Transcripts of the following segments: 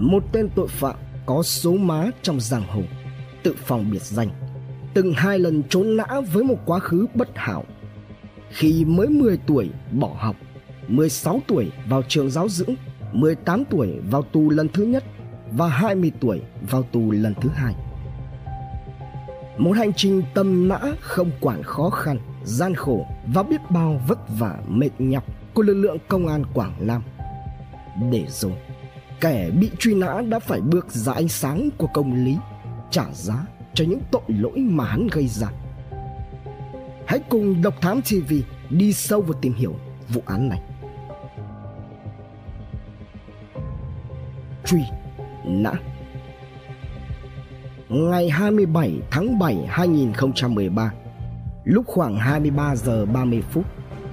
một tên tội phạm có số má trong giang hồ, tự phòng biệt danh, từng hai lần trốn nã với một quá khứ bất hảo. Khi mới 10 tuổi bỏ học, 16 tuổi vào trường giáo dưỡng, 18 tuổi vào tù lần thứ nhất và 20 tuổi vào tù lần thứ hai. Một hành trình tâm nã không quản khó khăn, gian khổ và biết bao vất vả mệt nhọc của lực lượng công an Quảng Nam. Để rồi, kẻ bị truy nã đã phải bước ra ánh sáng của công lý, trả giá cho những tội lỗi mà hắn gây ra. Hãy cùng Độc Thám TV đi sâu vào tìm hiểu vụ án này. Truy nã Ngày 27 tháng 7 2013 Lúc khoảng 23 giờ 30 phút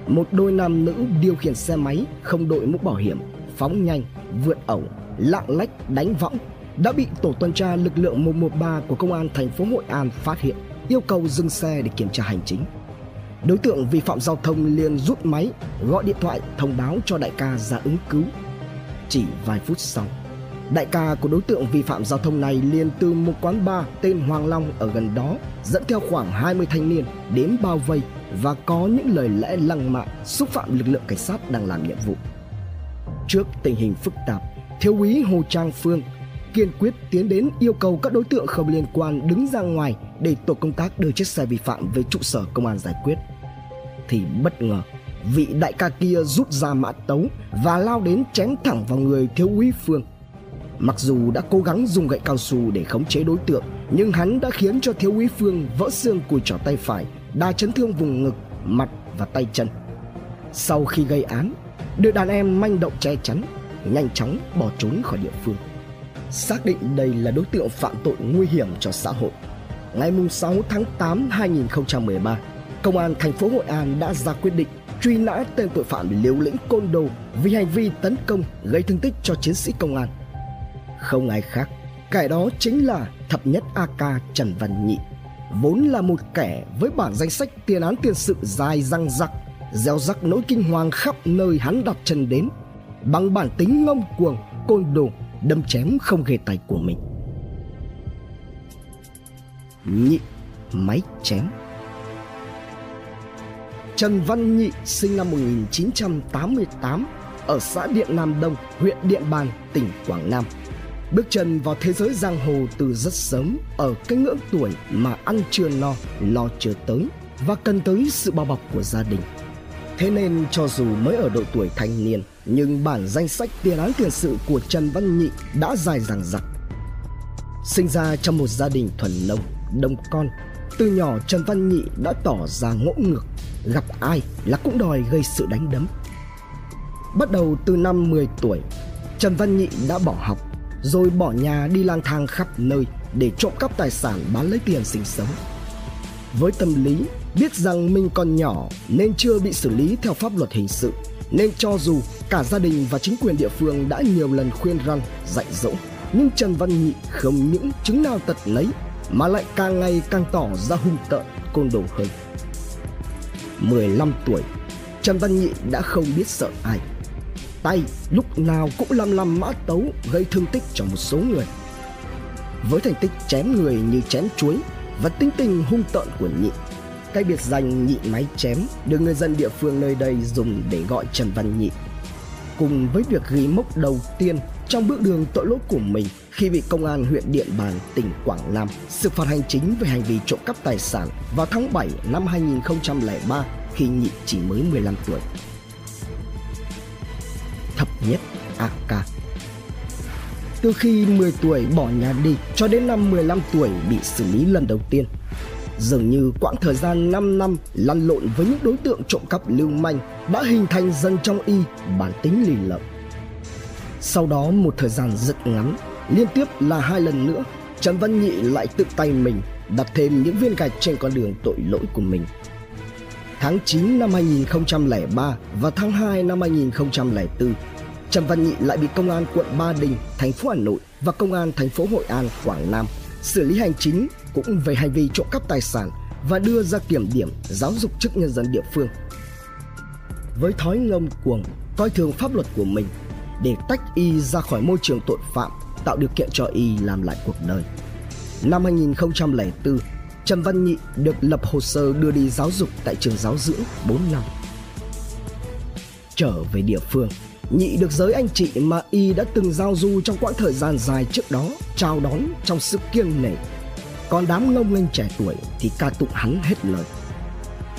Một đôi nam nữ điều khiển xe máy không đội mũ bảo hiểm Phóng nhanh, vượt ẩu, lạng lách, đánh võng Đã bị tổ tuần tra lực lượng 113 của công an thành phố Hội An phát hiện Yêu cầu dừng xe để kiểm tra hành chính Đối tượng vi phạm giao thông liền rút máy Gọi điện thoại thông báo cho đại ca ra ứng cứu Chỉ vài phút sau Đại ca của đối tượng vi phạm giao thông này liền từ một quán bar tên Hoàng Long ở gần đó dẫn theo khoảng 20 thanh niên đến bao vây và có những lời lẽ lăng mạ xúc phạm lực lượng cảnh sát đang làm nhiệm vụ. Trước tình hình phức tạp, thiếu úy Hồ Trang Phương kiên quyết tiến đến yêu cầu các đối tượng không liên quan đứng ra ngoài để tổ công tác đưa chiếc xe vi phạm về trụ sở công an giải quyết. Thì bất ngờ, vị đại ca kia rút ra mã tấu và lao đến chém thẳng vào người thiếu úy Phương – Mặc dù đã cố gắng dùng gậy cao su để khống chế đối tượng, nhưng hắn đã khiến cho thiếu úy Phương vỡ xương cùi trỏ tay phải, đa chấn thương vùng ngực, mặt và tay chân. Sau khi gây án, đôi đàn em manh động che chắn, nhanh chóng bỏ trốn khỏi địa phương. Xác định đây là đối tượng phạm tội nguy hiểm cho xã hội. Ngày 6 tháng 8 2013, Công an thành phố Hội An đã ra quyết định truy nã tên tội phạm liều lĩnh côn đồ vì hành vi tấn công gây thương tích cho chiến sĩ công an không ai khác kẻ đó chính là thập nhất AK Trần Văn Nhị vốn là một kẻ với bản danh sách tiền án tiền sự dài răng rặc gieo rắc nỗi kinh hoàng khắp nơi hắn đặt chân đến bằng bản tính ngông cuồng côn đồ đâm chém không hề tay của mình. Nhị máy chém. Trần Văn Nhị sinh năm 1988 ở xã Điện Nam Đông, huyện Điện Bàn, tỉnh Quảng Nam. Bước chân vào thế giới giang hồ từ rất sớm ở cái ngưỡng tuổi mà ăn chưa no lo chưa tới và cần tới sự bao bọc của gia đình thế nên cho dù mới ở độ tuổi thanh niên, nhưng bản danh sách tiền án tiền sự của trần văn nhị đã dài dằng dặc. Sinh ra trong một gia đình thuần nông, đông con, từ nhỏ trần văn nhị đã tỏ ra ngỗ ngược. Gặp ai là cũng đòi gây sự đánh đấm. Bắt đầu từ năm 10 tuổi, trần văn nhị đã bỏ học, rồi bỏ nhà đi lang thang khắp nơi để trộm cắp tài sản bán lấy tiền sinh sống. Với tâm lý biết rằng mình còn nhỏ nên chưa bị xử lý theo pháp luật hình sự, nên cho dù cả gia đình và chính quyền địa phương đã nhiều lần khuyên răn, dạy dỗ, nhưng Trần Văn Nhị không những chứng nào tật lấy mà lại càng ngày càng tỏ ra hung tợn, côn đồ hơn. 15 tuổi, Trần Văn Nhị đã không biết sợ ai tay lúc nào cũng lăm lăm mã tấu gây thương tích cho một số người. Với thành tích chém người như chém chuối và tính tình hung tợn của nhị, cái biệt danh nhị máy chém được người dân địa phương nơi đây dùng để gọi Trần Văn Nhị. Cùng với việc ghi mốc đầu tiên trong bước đường tội lỗi của mình khi bị công an huyện Điện Bàn, tỉnh Quảng Nam xử phạt hành chính về hành vi trộm cắp tài sản vào tháng 7 năm 2003 khi nhị chỉ mới 15 tuổi thập nhất AK. Từ khi 10 tuổi bỏ nhà đi cho đến năm 15 tuổi bị xử lý lần đầu tiên. Dường như quãng thời gian 5 năm lăn lộn với những đối tượng trộm cắp lưu manh đã hình thành dần trong y bản tính lì lợm. Sau đó một thời gian rất ngắn, liên tiếp là hai lần nữa, Trần Văn Nhị lại tự tay mình đặt thêm những viên gạch trên con đường tội lỗi của mình tháng 9 năm 2003 và tháng 2 năm 2004, Trần Văn Nhị lại bị công an quận Ba Đình, thành phố Hà Nội và công an thành phố Hội An, Quảng Nam xử lý hành chính cũng về hành vi trộm cắp tài sản và đưa ra kiểm điểm giáo dục trước nhân dân địa phương. Với thói ngông cuồng, coi thường pháp luật của mình để tách y ra khỏi môi trường tội phạm, tạo điều kiện cho y làm lại cuộc đời. Năm 2004, Trần Văn Nhị được lập hồ sơ đưa đi giáo dục tại trường giáo dưỡng 4 năm. Trở về địa phương, Nhị được giới anh chị mà y đã từng giao du trong quãng thời gian dài trước đó chào đón trong sự kiêng nể. Còn đám ngông nghênh trẻ tuổi thì ca tụng hắn hết lời.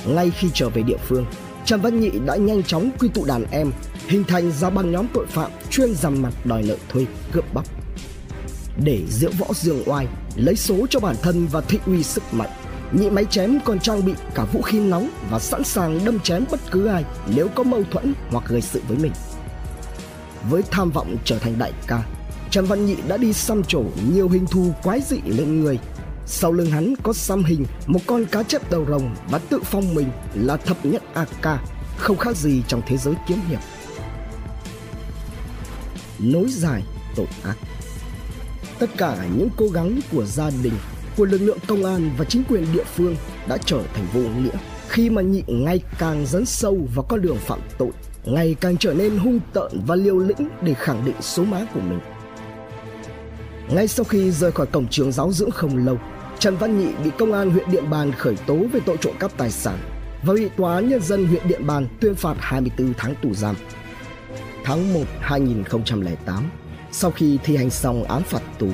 Ngay khi trở về địa phương, Trần Văn Nhị đã nhanh chóng quy tụ đàn em, hình thành ra băng nhóm tội phạm chuyên dằn mặt đòi nợ thuê, cướp bóc. Để diễu võ dương oai, lấy số cho bản thân và thị uy sức mạnh, nhị máy chém còn trang bị cả vũ khí nóng và sẵn sàng đâm chém bất cứ ai nếu có mâu thuẫn hoặc gây sự với mình. Với tham vọng trở thành đại ca, Trần Văn Nhị đã đi xăm trổ nhiều hình thù quái dị lên người. Sau lưng hắn có xăm hình một con cá chép đầu rồng và tự phong mình là thập nhất AK, không khác gì trong thế giới kiếm hiệp. Nối dài tội ác Tất cả những cố gắng của gia đình, của lực lượng công an và chính quyền địa phương đã trở thành vô nghĩa khi mà nhị ngày càng dấn sâu vào con đường phạm tội ngày càng trở nên hung tợn và liều lĩnh để khẳng định số má của mình. Ngay sau khi rời khỏi cổng trường giáo dưỡng không lâu, Trần Văn Nhị bị công an huyện Điện Bàn khởi tố về tội trộm cắp tài sản và bị tòa án nhân dân huyện Điện Bàn tuyên phạt 24 tháng tù giam. Tháng 1 2008, sau khi thi hành xong án phạt tù,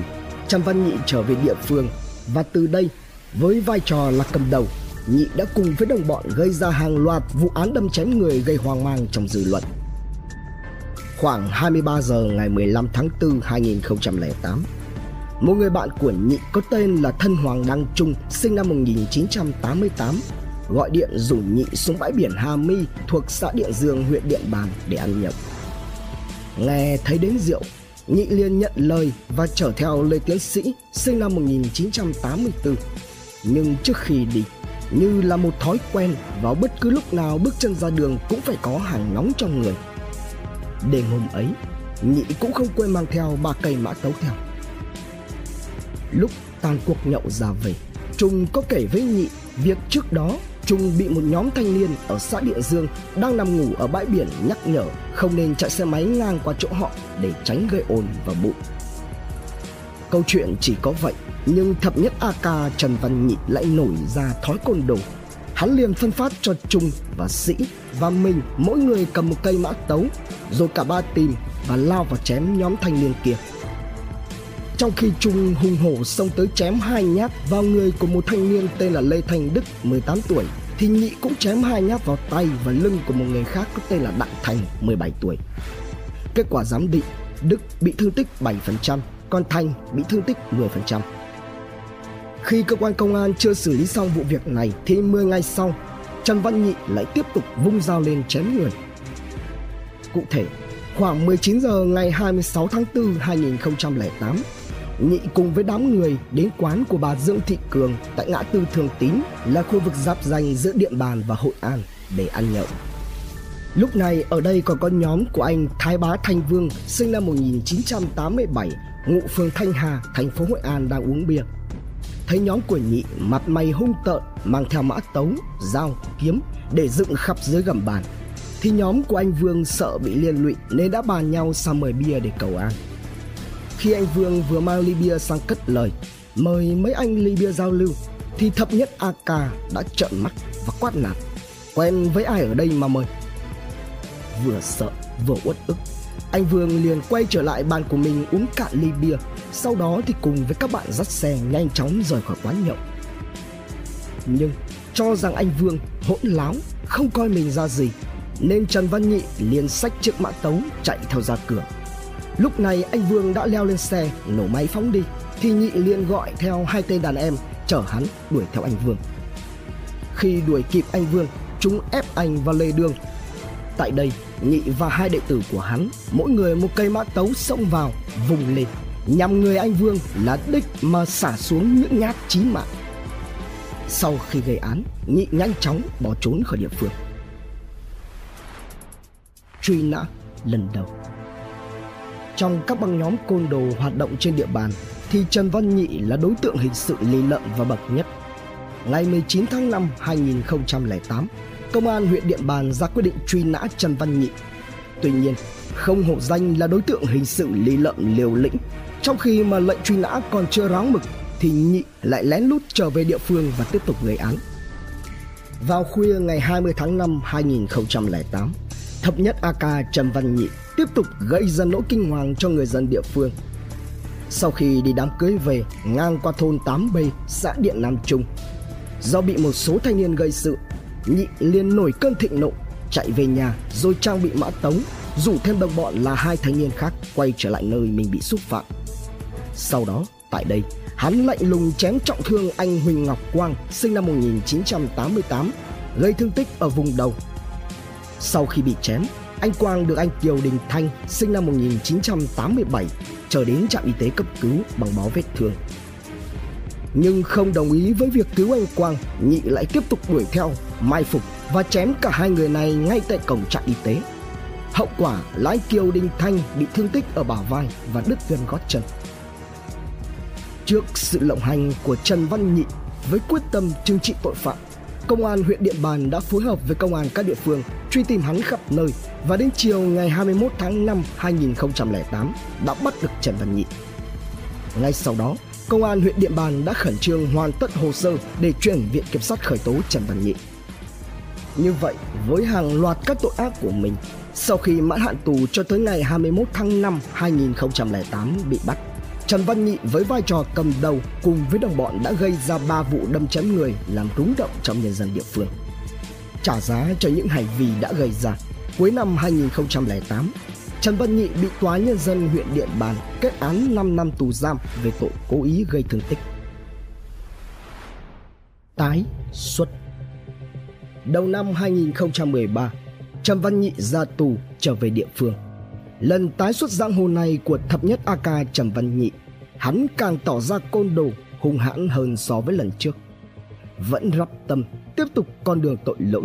Trần Văn Nhị trở về địa phương và từ đây với vai trò là cầm đầu Nhị đã cùng với đồng bọn gây ra hàng loạt vụ án đâm chém người gây hoang mang trong dư luận. Khoảng 23 giờ ngày 15 tháng 4 2008, một người bạn của Nhị có tên là Thân Hoàng Đăng Trung, sinh năm 1988, gọi điện rủ Nhị xuống bãi biển Hà Mi thuộc xã Điện Dương, huyện Điện Bàn để ăn nhậu. Nghe thấy đến rượu, Nhị liền nhận lời và chở theo Lê Tiến Sĩ, sinh năm 1984. Nhưng trước khi đi, như là một thói quen vào bất cứ lúc nào bước chân ra đường cũng phải có hàng nóng trong người đêm hôm ấy, nhị cũng không quên mang theo ba cây mã tấu theo lúc tan cuộc nhậu ra về, trung có kể với nhị việc trước đó Trung bị một nhóm thanh niên ở xã Điện Dương đang nằm ngủ ở bãi biển nhắc nhở không nên chạy xe máy ngang qua chỗ họ để tránh gây ồn và bụi. Câu chuyện chỉ có vậy nhưng thập nhất AK Trần Văn Nhị lại nổi ra thói côn đồ. Hắn liền phân phát cho Trung và Sĩ và mình mỗi người cầm một cây mã tấu, rồi cả ba tìm và lao vào chém nhóm thanh niên kia. Trong khi Trung hùng hổ xông tới chém hai nhát vào người của một thanh niên tên là Lê Thành Đức 18 tuổi, thì Nhị cũng chém hai nhát vào tay và lưng của một người khác có tên là Đặng Thành 17 tuổi. Kết quả giám định, Đức bị thương tích 7%, còn Thành bị thương tích 10%. Khi cơ quan công an chưa xử lý xong vụ việc này thì 10 ngày sau, Trần Văn Nhị lại tiếp tục vung dao lên chém người. Cụ thể, khoảng 19 giờ ngày 26 tháng 4 2008, Nhị cùng với đám người đến quán của bà Dương Thị Cường tại ngã tư Thường Tín là khu vực giáp danh giữa Điện Bàn và Hội An để ăn nhậu. Lúc này ở đây còn có nhóm của anh Thái Bá Thanh Vương sinh năm 1987 ngụ phường Thanh Hà, thành phố Hội An đang uống bia thấy nhóm của nhị mặt mày hung tợn, mang theo mã tấu, dao, kiếm để dựng khắp dưới gầm bàn. Thì nhóm của anh vương sợ bị liên lụy nên đã bàn nhau sang mời bia để cầu an. Khi anh vương vừa mang ly bia sang cất lời, mời mấy anh ly bia giao lưu, thì thập nhất ak đã trợn mắt và quát nạt. Quen với ai ở đây mà mời? Vừa sợ, vừa uất ức anh vương liền quay trở lại bàn của mình uống cạn ly bia. Sau đó thì cùng với các bạn dắt xe nhanh chóng rời khỏi quán nhậu. Nhưng cho rằng anh vương hỗn láo, không coi mình ra gì, nên trần văn nhị liền xách chiếc mã tấu chạy theo ra cửa. Lúc này anh vương đã leo lên xe, nổ máy phóng đi, thì nhị liền gọi theo hai tên đàn em, chở hắn đuổi theo anh vương. Khi đuổi kịp anh vương, chúng ép anh vào lề đường tại đây nhị và hai đệ tử của hắn mỗi người một cây mã tấu xông vào vùng lên nhằm người anh Vương là đích mà xả xuống những nhát chí mạng. Sau khi gây án, Nhị nhanh chóng bỏ trốn khỏi địa phương. Truy nã lần đầu Trong các băng nhóm côn đồ hoạt động trên địa bàn thì Trần Văn Nhị là đối tượng hình sự lì lợm và bậc nhất. Ngày 19 tháng 5 2008, Công an huyện Điện Bàn ra quyết định truy nã Trần Văn Nhị. Tuy nhiên, không hổ danh là đối tượng hình sự lý lợm liều lĩnh Trong khi mà lệnh truy nã còn chưa ráo mực thì Nhị lại lén lút trở về địa phương và tiếp tục gây án. Vào khuya ngày 20 tháng 5 2008, thập nhất AK Trần Văn Nhị tiếp tục gây ra nỗi kinh hoàng cho người dân địa phương. Sau khi đi đám cưới về ngang qua thôn 8B, xã Điện Nam Trung, do bị một số thanh niên gây sự, Nhị liền nổi cơn thịnh nộ, chạy về nhà rồi trang bị mã tống, rủ thêm đồng bọn là hai thanh niên khác quay trở lại nơi mình bị xúc phạm. Sau đó, tại đây, hắn lạnh lùng chém trọng thương anh Huỳnh Ngọc Quang sinh năm 1988 gây thương tích ở vùng đầu. Sau khi bị chém, anh Quang được anh Kiều Đình Thanh sinh năm 1987 trở đến trạm y tế cấp cứu bằng bó vết thương. Nhưng không đồng ý với việc cứu anh Quang, Nhị lại tiếp tục đuổi theo, mai phục và chém cả hai người này ngay tại cổng trạm y tế. Hậu quả là anh Kiều Đình Thanh bị thương tích ở bả vai và đứt gân gót chân. Trước sự lộng hành của Trần Văn Nhị với quyết tâm trừng trị tội phạm, Công an huyện Điện Bàn đã phối hợp với công an các địa phương truy tìm hắn khắp nơi và đến chiều ngày 21 tháng 5 2008 đã bắt được Trần Văn Nhị. Ngay sau đó, Công an huyện Điện Bàn đã khẩn trương hoàn tất hồ sơ để chuyển viện kiểm sát khởi tố Trần Văn Nhị. Như vậy, với hàng loạt các tội ác của mình, sau khi mãn hạn tù cho tới ngày 21 tháng 5 2008 bị bắt, Trần Văn Nhị với vai trò cầm đầu cùng với đồng bọn đã gây ra 3 vụ đâm chém người làm rúng động trong nhân dân địa phương. Trả giá cho những hành vi đã gây ra, cuối năm 2008, Trần Văn Nhị bị Tòa Nhân dân huyện Điện Bàn kết án 5 năm tù giam về tội cố ý gây thương tích. Tái xuất Đầu năm 2013, Trần Văn Nhị ra tù trở về địa phương. Lần tái xuất giang hồ này của thập nhất AK Trần Văn Nhị, hắn càng tỏ ra côn đồ, hung hãn hơn so với lần trước. Vẫn rắp tâm tiếp tục con đường tội lỗi.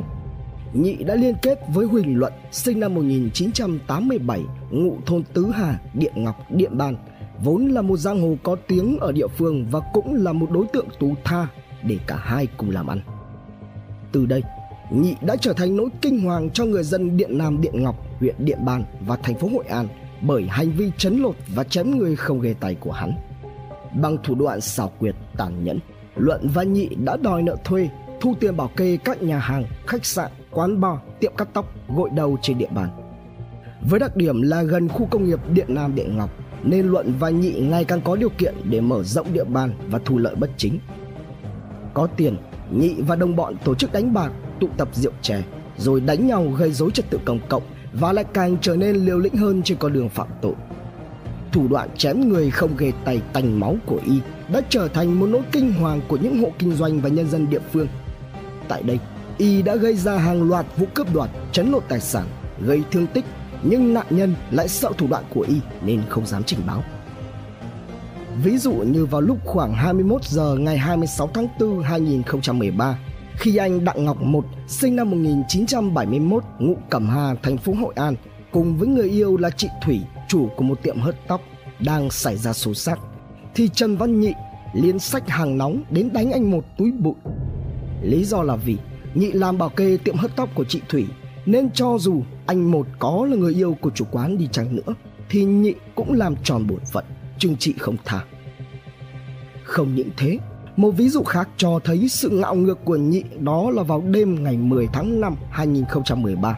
Nhị đã liên kết với Huỳnh Luận sinh năm 1987, ngụ thôn Tứ Hà, Điện Ngọc, Điện Bàn, vốn là một giang hồ có tiếng ở địa phương và cũng là một đối tượng tù tha để cả hai cùng làm ăn. Từ đây, Nhị đã trở thành nỗi kinh hoàng cho người dân Điện Nam Điện Ngọc, huyện Điện Bàn và thành phố Hội An bởi hành vi chấn lột và chém người không ghê tay của hắn. Bằng thủ đoạn xảo quyệt tàn nhẫn, Luận và Nhị đã đòi nợ thuê, thu tiền bảo kê các nhà hàng, khách sạn, quán bar, tiệm cắt tóc, gội đầu trên địa bàn. Với đặc điểm là gần khu công nghiệp Điện Nam Điện Ngọc, nên Luận và Nhị ngày càng có điều kiện để mở rộng địa bàn và thu lợi bất chính. Có tiền, Nhị và đồng bọn tổ chức đánh bạc, tụ tập rượu chè, rồi đánh nhau gây rối trật tự công cộng và lại càng trở nên liều lĩnh hơn trên con đường phạm tội. Thủ đoạn chém người không ghề tay tành máu của y đã trở thành một nỗi kinh hoàng của những hộ kinh doanh và nhân dân địa phương. Tại đây, y đã gây ra hàng loạt vụ cướp đoạt, chấn lột tài sản, gây thương tích, nhưng nạn nhân lại sợ thủ đoạn của y nên không dám trình báo. Ví dụ như vào lúc khoảng 21 giờ ngày 26 tháng 4 2013, khi anh Đặng Ngọc Một, sinh năm 1971, ngụ Cẩm Hà, thành phố Hội An, cùng với người yêu là chị Thủy, chủ của một tiệm hớt tóc, đang xảy ra xô xát, thì Trần Văn Nhị liên sách hàng nóng đến đánh anh một túi bụi. Lý do là vì Nhị làm bảo kê tiệm hớt tóc của chị Thủy, nên cho dù anh một có là người yêu của chủ quán đi chăng nữa, thì Nhị cũng làm tròn bổn phận, chừng trị không tha. Không những thế, một ví dụ khác cho thấy sự ngạo ngược của nhị đó là vào đêm ngày 10 tháng 5 2013.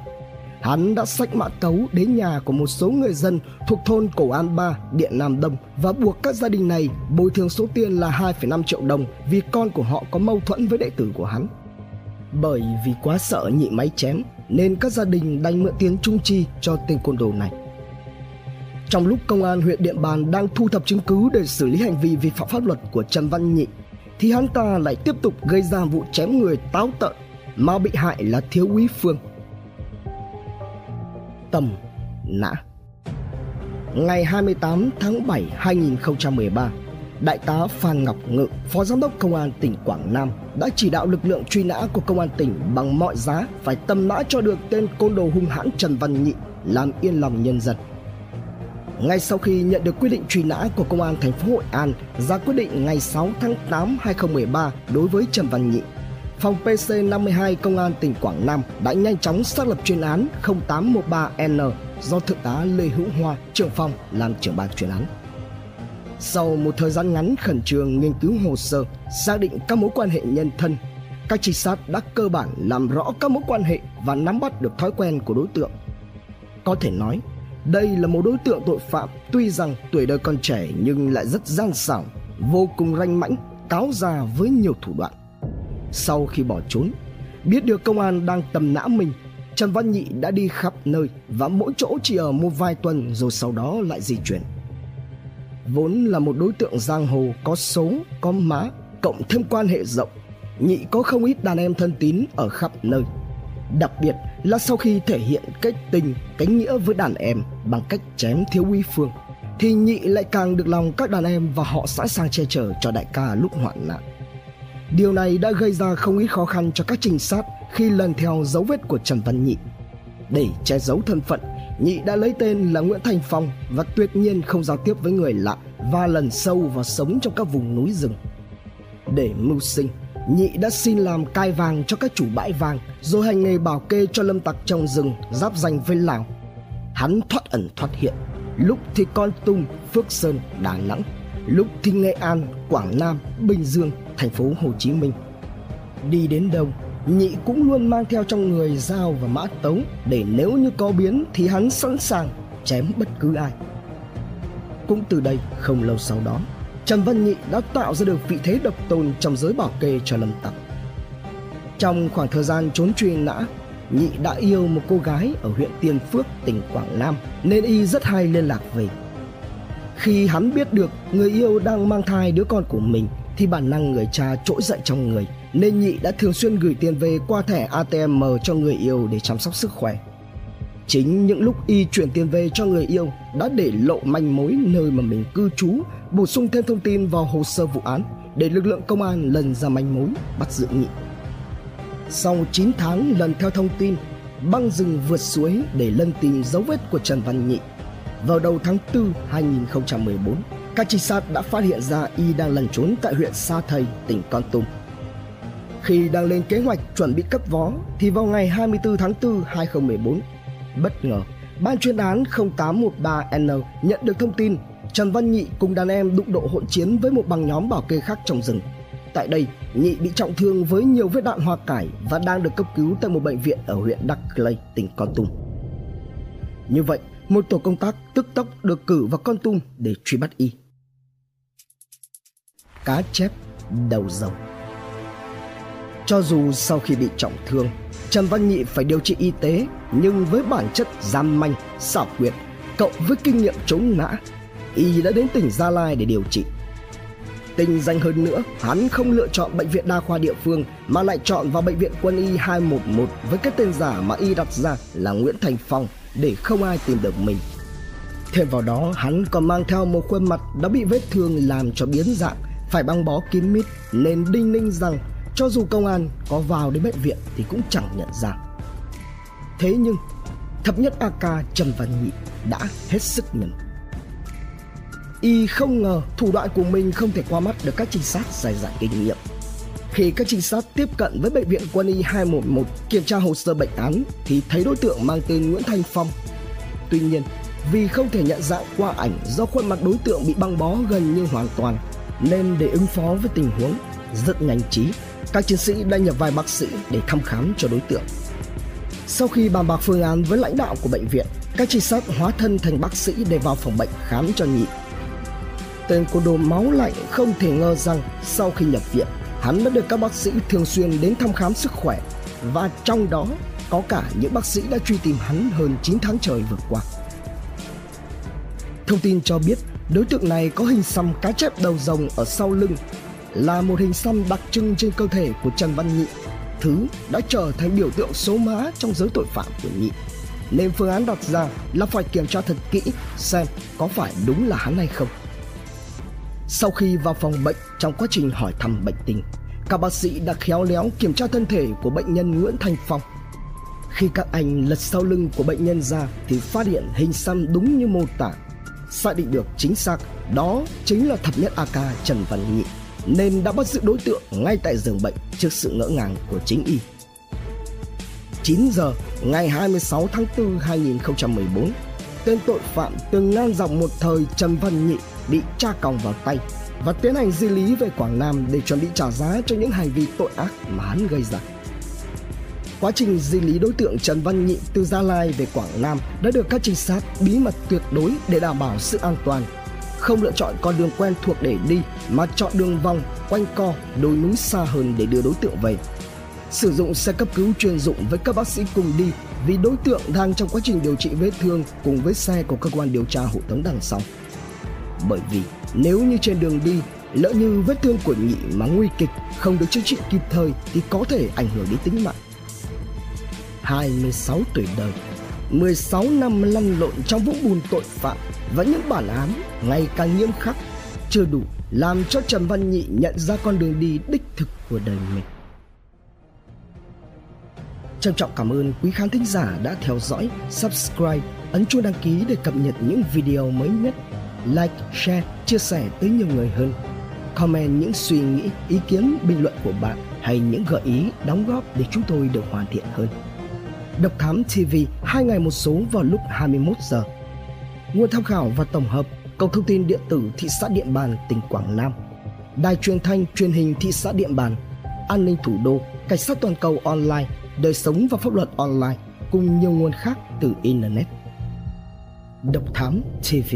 Hắn đã xách mã tấu đến nhà của một số người dân thuộc thôn Cổ An Ba, Điện Nam Đông và buộc các gia đình này bồi thường số tiền là 2,5 triệu đồng vì con của họ có mâu thuẫn với đệ tử của hắn. Bởi vì quá sợ nhị máy chém nên các gia đình đành mượn tiền trung chi cho tên côn đồ này. Trong lúc công an huyện Điện Bàn đang thu thập chứng cứ để xử lý hành vi vi phạm pháp luật của Trần Văn Nhị thì hắn ta lại tiếp tục gây ra vụ chém người táo tợn mà bị hại là thiếu úy Phương. Tầm nã Ngày 28 tháng 7 2013, Đại tá Phan Ngọc Ngự, Phó Giám đốc Công an tỉnh Quảng Nam đã chỉ đạo lực lượng truy nã của Công an tỉnh bằng mọi giá phải tầm nã cho được tên côn đồ hung hãn Trần Văn Nhị làm yên lòng nhân dân. Ngay sau khi nhận được quyết định truy nã của Công an thành phố Hội An ra quyết định ngày 6 tháng 8 2013 đối với Trần Văn Nhị, phòng PC52 Công an tỉnh Quảng Nam đã nhanh chóng xác lập chuyên án 0813N do Thượng tá Lê Hữu Hoa, trưởng phòng làm trưởng ban chuyên án. Sau một thời gian ngắn khẩn trương nghiên cứu hồ sơ, xác định các mối quan hệ nhân thân, các trinh sát đã cơ bản làm rõ các mối quan hệ và nắm bắt được thói quen của đối tượng. Có thể nói, đây là một đối tượng tội phạm tuy rằng tuổi đời còn trẻ nhưng lại rất gian xảo, vô cùng ranh mãnh, cáo già với nhiều thủ đoạn. Sau khi bỏ trốn, biết được công an đang tầm nã mình, Trần Văn Nhị đã đi khắp nơi và mỗi chỗ chỉ ở một vài tuần rồi sau đó lại di chuyển. Vốn là một đối tượng giang hồ có số, có má, cộng thêm quan hệ rộng, Nhị có không ít đàn em thân tín ở khắp nơi. Đặc biệt là sau khi thể hiện cách tình, cánh nghĩa với đàn em bằng cách chém thiếu uy phương, thì Nhị lại càng được lòng các đàn em và họ sẵn sàng che chở cho đại ca lúc hoạn nạn. Điều này đã gây ra không ít khó khăn cho các trinh sát khi lần theo dấu vết của Trần Văn Nhị. Để che giấu thân phận, Nhị đã lấy tên là Nguyễn Thành Phong và tuyệt nhiên không giao tiếp với người lạ và lần sâu vào sống trong các vùng núi rừng. Để mưu sinh, Nhị đã xin làm cai vàng cho các chủ bãi vàng rồi hành nghề bảo kê cho lâm tặc trong rừng giáp danh với Lào. Hắn thoát ẩn thoát hiện, lúc thì Con Tum, Phước Sơn, Đà Nẵng, lúc thì Nghệ An, Quảng Nam, Bình Dương, thành phố Hồ Chí Minh. Đi đến đâu, Nhị cũng luôn mang theo trong người dao và mã tấu để nếu như có biến thì hắn sẵn sàng chém bất cứ ai. Cũng từ đây không lâu sau đó, Trần Văn Nhị đã tạo ra được vị thế độc tôn trong giới bảo kê cho Lâm Tặc. Trong khoảng thời gian trốn truy nã, Nhị đã yêu một cô gái ở huyện Tiên Phước, tỉnh Quảng Nam nên y rất hay liên lạc về. Khi hắn biết được người yêu đang mang thai đứa con của mình thì bản năng người cha trỗi dậy trong người nên Nhị đã thường xuyên gửi tiền về qua thẻ ATM cho người yêu để chăm sóc sức khỏe. Chính những lúc y chuyển tiền về cho người yêu đã để lộ manh mối nơi mà mình cư trú, bổ sung thêm thông tin vào hồ sơ vụ án để lực lượng công an lần ra manh mối bắt giữ nhị. Sau 9 tháng lần theo thông tin, băng rừng vượt suối để lân tìm dấu vết của Trần Văn Nhị. Vào đầu tháng 4 2014, các trinh sát đã phát hiện ra y đang lẩn trốn tại huyện Sa Thầy, tỉnh Con Tum. Khi đang lên kế hoạch chuẩn bị cấp vó thì vào ngày 24 tháng 4 2014, Bất ngờ, ban chuyên án 0813N nhận được thông tin Trần Văn Nhị cùng đàn em đụng độ hỗn chiến với một băng nhóm bảo kê khác trong rừng. Tại đây, Nhị bị trọng thương với nhiều vết đạn hoa cải và đang được cấp cứu tại một bệnh viện ở huyện Đắc Lây, tỉnh Con Tum. Như vậy, một tổ công tác tức tốc được cử vào Con Tum để truy bắt y. Cá chép đầu rồng cho dù sau khi bị trọng thương, Trần Văn Nhị phải điều trị y tế nhưng với bản chất gian manh, xảo quyệt, cộng với kinh nghiệm chống ngã, y đã đến tỉnh Gia Lai để điều trị. Tình danh hơn nữa, hắn không lựa chọn bệnh viện đa khoa địa phương mà lại chọn vào bệnh viện quân y 211 với cái tên giả mà y đặt ra là Nguyễn Thành Phong để không ai tìm được mình. Thêm vào đó, hắn còn mang theo một khuôn mặt đã bị vết thương làm cho biến dạng, phải băng bó kín mít nên đinh ninh rằng cho dù công an có vào đến bệnh viện thì cũng chẳng nhận ra. Thế nhưng thập nhất AK Trần Văn Nhị đã hết sức nhầm. Y không ngờ thủ đoạn của mình không thể qua mắt được các trinh sát dài dặn kinh nghiệm. Khi các trinh sát tiếp cận với bệnh viện quân y 211 kiểm tra hồ sơ bệnh án thì thấy đối tượng mang tên Nguyễn Thanh Phong. Tuy nhiên, vì không thể nhận dạng qua ảnh do khuôn mặt đối tượng bị băng bó gần như hoàn toàn nên để ứng phó với tình huống rất nhanh trí các chiến sĩ đã nhập vai bác sĩ để thăm khám cho đối tượng sau khi bàn bạc phương án với lãnh đạo của bệnh viện, các trinh sát hóa thân thành bác sĩ để vào phòng bệnh khám cho nhị. Tên cô đồ máu lạnh không thể ngờ rằng sau khi nhập viện, hắn đã được các bác sĩ thường xuyên đến thăm khám sức khỏe và trong đó có cả những bác sĩ đã truy tìm hắn hơn 9 tháng trời vừa qua. Thông tin cho biết đối tượng này có hình xăm cá chép đầu rồng ở sau lưng là một hình xăm đặc trưng trên cơ thể của Trần Văn Nhị. Thứ đã trở thành biểu tượng số má trong giới tội phạm của nhị. Nên phương án đặt ra là phải kiểm tra thật kỹ xem có phải đúng là hắn hay không. Sau khi vào phòng bệnh, trong quá trình hỏi thăm bệnh tình, các bác sĩ đã khéo léo kiểm tra thân thể của bệnh nhân Nguyễn Thành Phong. Khi các anh lật sau lưng của bệnh nhân ra thì phát hiện hình xăm đúng như mô tả. Xác định được chính xác, đó chính là thập nhất AK Trần Văn Nhị nên đã bắt giữ đối tượng ngay tại giường bệnh trước sự ngỡ ngàng của chính y. 9 giờ ngày 26 tháng 4 2014, tên tội phạm từng ngang dọc một thời Trần Văn Nhị bị tra còng vào tay và tiến hành di lý về Quảng Nam để chuẩn bị trả giá cho những hành vi tội ác mà hắn gây ra. Quá trình di lý đối tượng Trần Văn Nhị từ Gia Lai về Quảng Nam đã được các trinh sát bí mật tuyệt đối để đảm bảo sự an toàn. Không lựa chọn con đường quen thuộc để đi mà chọn đường vòng, quanh co, đồi núi xa hơn để đưa đối tượng về. Sử dụng xe cấp cứu chuyên dụng với các bác sĩ cùng đi vì đối tượng đang trong quá trình điều trị vết thương cùng với xe của cơ quan điều tra hộ tống đằng sau. Bởi vì nếu như trên đường đi lỡ như vết thương của nhị mà nguy kịch không được chữa trị kịp thời thì có thể ảnh hưởng đến tính mạng. 26 tuổi đời 16 năm lăn lộn trong vũng bùn tội phạm và những bản án ngày càng nghiêm khắc chưa đủ làm cho Trần Văn Nhị nhận ra con đường đi đích thực của đời mình. Trân trọng cảm ơn quý khán thính giả đã theo dõi, subscribe, ấn chuông đăng ký để cập nhật những video mới nhất. Like, share, chia sẻ tới nhiều người hơn. Comment những suy nghĩ, ý kiến, bình luận của bạn hay những gợi ý, đóng góp để chúng tôi được hoàn thiện hơn. Độc Thám TV hai ngày một số vào lúc 21 giờ. Nguồn tham khảo và tổng hợp Cổng thông tin điện tử thị xã Điện Bàn, tỉnh Quảng Nam. Đài truyền thanh truyền hình thị xã Điện Bàn, An ninh thủ đô, Cảnh sát toàn cầu online, đời sống và pháp luật online cùng nhiều nguồn khác từ internet. Độc Thám TV